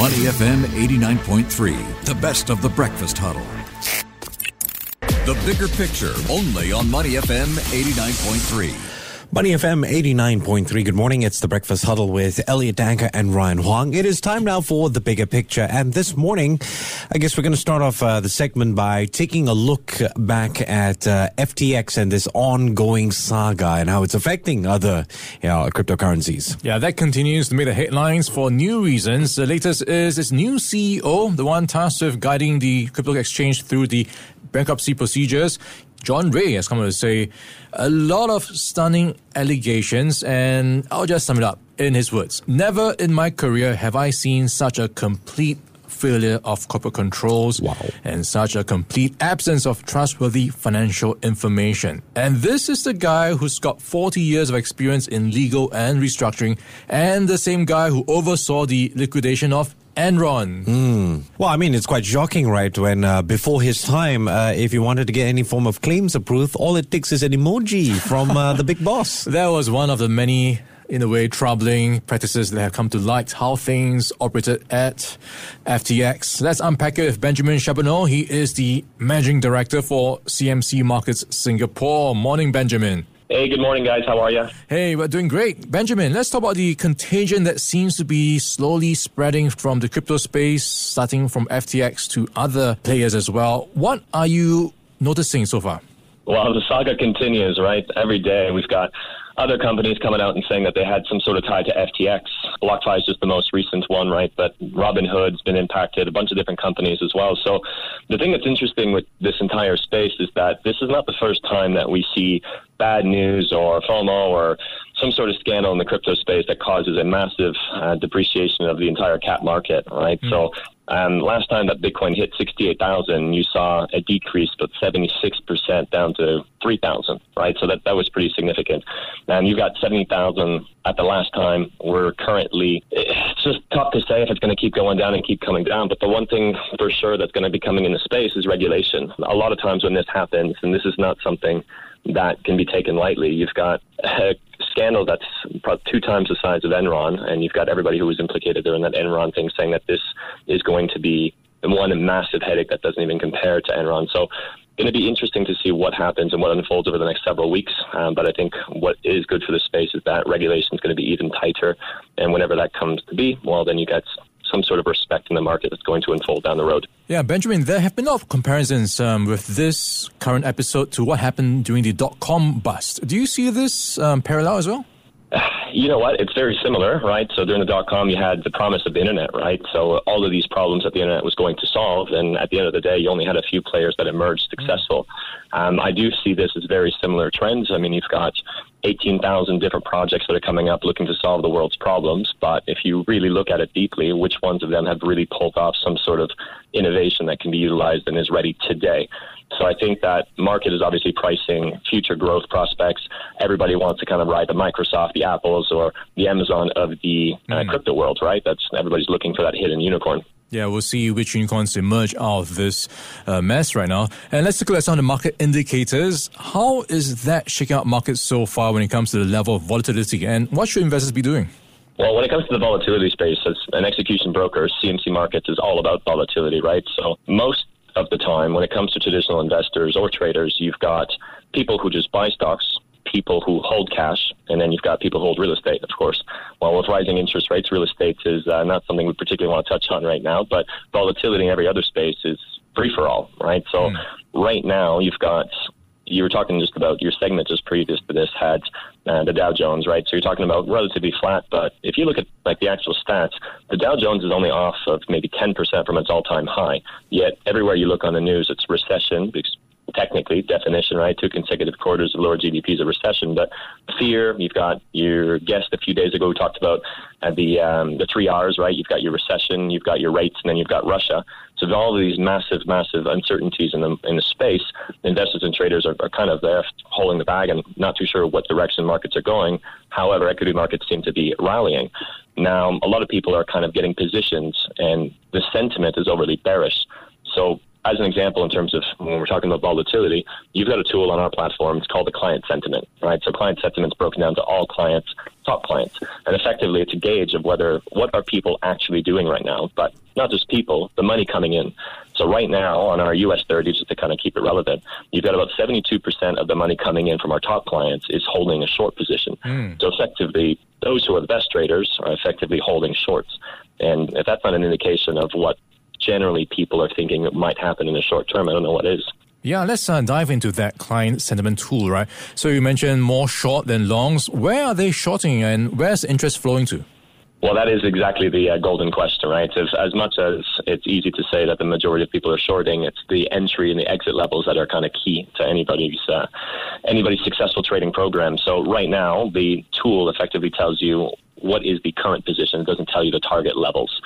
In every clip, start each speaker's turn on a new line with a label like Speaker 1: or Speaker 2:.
Speaker 1: Money FM 89.3, the best of the breakfast huddle. The bigger picture, only on Money FM 89.3.
Speaker 2: Money FM 89.3. Good morning. It's the Breakfast Huddle with Elliot Danker and Ryan Huang. It is time now for the bigger picture. And this morning, I guess we're going to start off uh, the segment by taking a look back at uh, FTX and this ongoing saga and how it's affecting other you know, cryptocurrencies.
Speaker 3: Yeah, that continues to make the headlines for new reasons. The latest is its new CEO, the one tasked with guiding the crypto exchange through the bankruptcy procedures. John Ray has come out to say a lot of stunning allegations, and I'll just sum it up in his words. Never in my career have I seen such a complete failure of corporate controls
Speaker 2: wow.
Speaker 3: and such a complete absence of trustworthy financial information. And this is the guy who's got 40 years of experience in legal and restructuring, and the same guy who oversaw the liquidation of Enron.
Speaker 2: Mm. Well, I mean, it's quite shocking, right? When uh, before his time, uh, if you wanted to get any form of claims approved, all it takes is an emoji from uh, the big boss.
Speaker 3: That was one of the many in a way, troubling practices that have come to light how things operated at FTX. Let's unpack it with Benjamin Charbonneau. He is the managing director for CMC Markets Singapore. Morning, Benjamin.
Speaker 4: Hey, good morning, guys. How are you?
Speaker 3: Hey, we're doing great. Benjamin, let's talk about the contagion that seems to be slowly spreading from the crypto space, starting from FTX to other players as well. What are you noticing so far?
Speaker 4: Well, the saga continues, right? Every day we've got other companies coming out and saying that they had some sort of tie to FTX. BlockFi is just the most recent one, right? But Robinhood's been impacted, a bunch of different companies as well. So the thing that's interesting with this entire space is that this is not the first time that we see bad news or FOMO or some sort of scandal in the crypto space that causes a massive uh, depreciation of the entire cap market, right? Mm. So um, last time that Bitcoin hit 68,000, you saw a decrease of 76% down to 3,000, right? So that, that was pretty significant. And you've got 70,000 at the last time. We're currently, it's just tough to say if it's going to keep going down and keep coming down. But the one thing for sure that's going to be coming into space is regulation. A lot of times when this happens, and this is not something that can be taken lightly, you've got a scandal that's two times the size of Enron, and you've got everybody who was implicated there in that Enron thing saying that this is going to be one massive headache that doesn't even compare to Enron. So it's going to be interesting to see what happens and what unfolds over the next several weeks. Um, but I think what is good for the space is that regulation is going to be even tighter. And whenever that comes to be, well, then you get some sort of respect in the market that's going to unfold down the road.
Speaker 3: Yeah, Benjamin, there have been a lot of comparisons um, with this current episode to what happened during the dot com bust. Do you see this um, parallel as well?
Speaker 4: You know what? It's very similar, right? So during the dot com, you had the promise of the internet, right? So all of these problems that the internet was going to solve, and at the end of the day, you only had a few players that emerged successful. Um, I do see this as very similar trends. I mean, you've got 18,000 different projects that are coming up looking to solve the world's problems, but if you really look at it deeply, which ones of them have really pulled off some sort of innovation that can be utilized and is ready today? So I think that market is obviously pricing future growth prospects. Everybody wants to kind of ride the Microsoft, the Apples, or the Amazon of the uh, mm. crypto world, right? That's everybody's looking for that hidden unicorn.
Speaker 3: Yeah, we'll see which unicorns emerge out of this uh, mess right now. And let's look at some of the market indicators. How is that shaking out markets so far when it comes to the level of volatility? And what should investors be doing?
Speaker 4: Well, when it comes to the volatility space, as an execution broker, CMC Markets is all about volatility, right? So most of the time, when it comes to traditional investors or traders, you've got people who just buy stocks, people who hold cash, and then you've got people who hold real estate, of course. Well, with rising interest rates, real estate is uh, not something we particularly want to touch on right now, but volatility in every other space is free for all, right? So mm. right now, you've got you were talking just about your segment just previous to this had uh, the Dow Jones, right? So you're talking about relatively flat, but if you look at like the actual stats, the Dow Jones is only off of maybe 10% from its all-time high. Yet everywhere you look on the news, it's recession because technically definition, right? Two consecutive quarters of lower GDP is a recession. But fear, you've got your guest a few days ago who talked about uh, the um, the three R's, right? You've got your recession, you've got your rates, and then you've got Russia. So all of these massive, massive uncertainties in the in the space, investors and traders are, are kind of there holding the bag and not too sure what direction markets are going. However, equity markets seem to be rallying. Now, a lot of people are kind of getting positions, and the sentiment is overly bearish. So as an example, in terms of when we're talking about volatility, you've got a tool on our platform. It's called the client sentiment, right? So client sentiment's broken down to all clients, top clients, and effectively it's a gauge of whether what are people actually doing right now, but not just people, the money coming in. So right now on our US 30, just to kind of keep it relevant, you've got about 72% of the money coming in from our top clients is holding a short position. Mm. So effectively, those who are the best traders are effectively holding shorts. And if that's not an indication of what generally people are thinking it might happen in the short term. I don't know what is.
Speaker 3: Yeah, let's uh, dive into that client sentiment tool, right? So you mentioned more short than longs. Where are they shorting and where's interest flowing to?
Speaker 4: Well, that is exactly the uh, golden question, right? If, as much as it's easy to say that the majority of people are shorting, it's the entry and the exit levels that are kind of key to anybody's uh, anybody's successful trading program. So right now, the tool effectively tells you what is the current position. It doesn't tell you the target levels.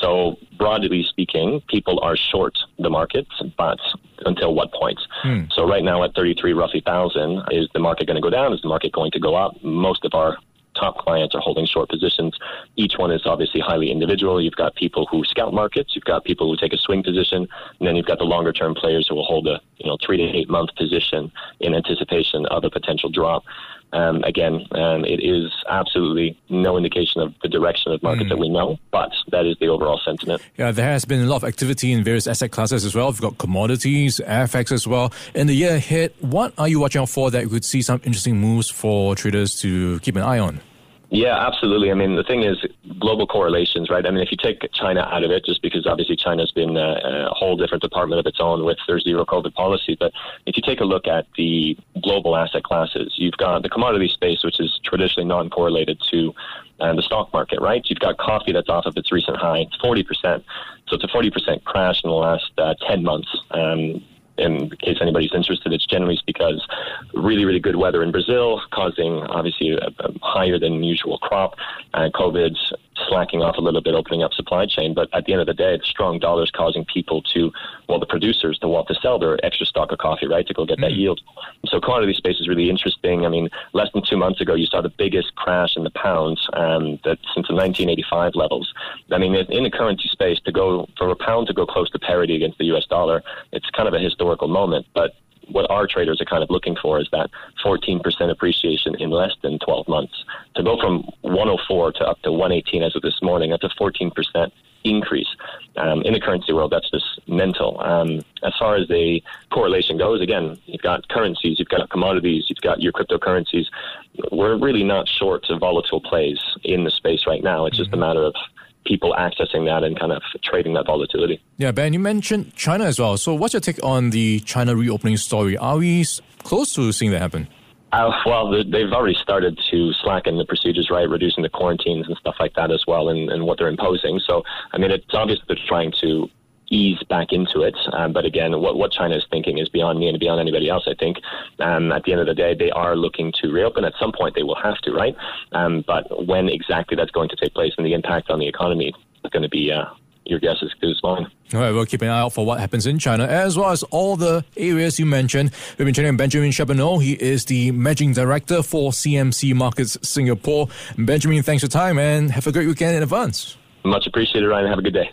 Speaker 4: So broadly speaking, people are short the market, but until what point? Hmm. So right now at 33 roughly thousand, is the market going to go down? Is the market going to go up? Most of our top clients are holding short positions. Each one is obviously highly individual. You've got people who scout markets, you've got people who take a swing position, and then you've got the longer term players who will hold a you know three to eight month position in anticipation of a potential drop. Um, again, um, it is absolutely no indication of the direction of market mm. that we know, but that is the overall sentiment.
Speaker 3: Yeah, there has been a lot of activity in various asset classes as well. We've got commodities, FX as well. In the year ahead, what are you watching out for that you could see some interesting moves for traders to keep an eye on?
Speaker 4: Yeah, absolutely. I mean, the thing is, global correlations, right? I mean, if you take China out of it, just because obviously China's been a, a, whole different department of its own with their zero COVID policy, but if you take a look at the global asset classes, you've got the commodity space, which is traditionally non correlated to uh, the stock market, right? You've got coffee that's off of its recent high, it's 40%. So it's a 40% crash in the last uh, 10 months. Um, in case anybody's interested, it's generally because really, really good weather in Brazil, causing obviously a, a higher than usual crop, and COVID slacking off a little bit, opening up supply chain. But at the end of the day, the strong dollar is causing people to, well, the producers to want to sell their extra stock of coffee, right, to go get mm. that yield. So commodity space is really interesting. I mean, less than two months ago, you saw the biggest crash in the pound um, that since the 1985 levels. I mean, in the currency space, to go for a pound to go close to parity against the U.S. dollar, it's kind of a historical moment. But what our traders are kind of looking for is that 14% appreciation in less than 12 months. To go from 104 to up to 118 as of this morning, that's a 14% increase. Um, in the currency world, that's just mental. Um, as far as the correlation goes, again, you've got currencies, you've got commodities, you've got your cryptocurrencies. We're really not short of volatile plays in the space right now. It's just a matter of people accessing that and kind of trading that volatility.
Speaker 3: Yeah, Ben, you mentioned China as well. So, what's your take on the China reopening story? Are we close to seeing that happen?
Speaker 4: Uh, well, they've already started to slacken the procedures, right? Reducing the quarantines and stuff like that as well, and, and what they're imposing. So, I mean, it's obvious they're trying to ease back into it. Um, but again, what, what China is thinking is beyond me and beyond anybody else, I think. Um, at the end of the day, they are looking to reopen. At some point, they will have to, right? Um, but when exactly that's going to take place and the impact on the economy is going to be. Uh, your guess is as good as mine.
Speaker 3: All right, we'll keep an eye out for what happens in China, as well as all the areas you mentioned. We've been chatting with Benjamin Charbonneau. He is the Managing Director for CMC Markets Singapore. Benjamin, thanks for your time and have a great weekend in advance.
Speaker 4: Much appreciated, Ryan. Have a good day.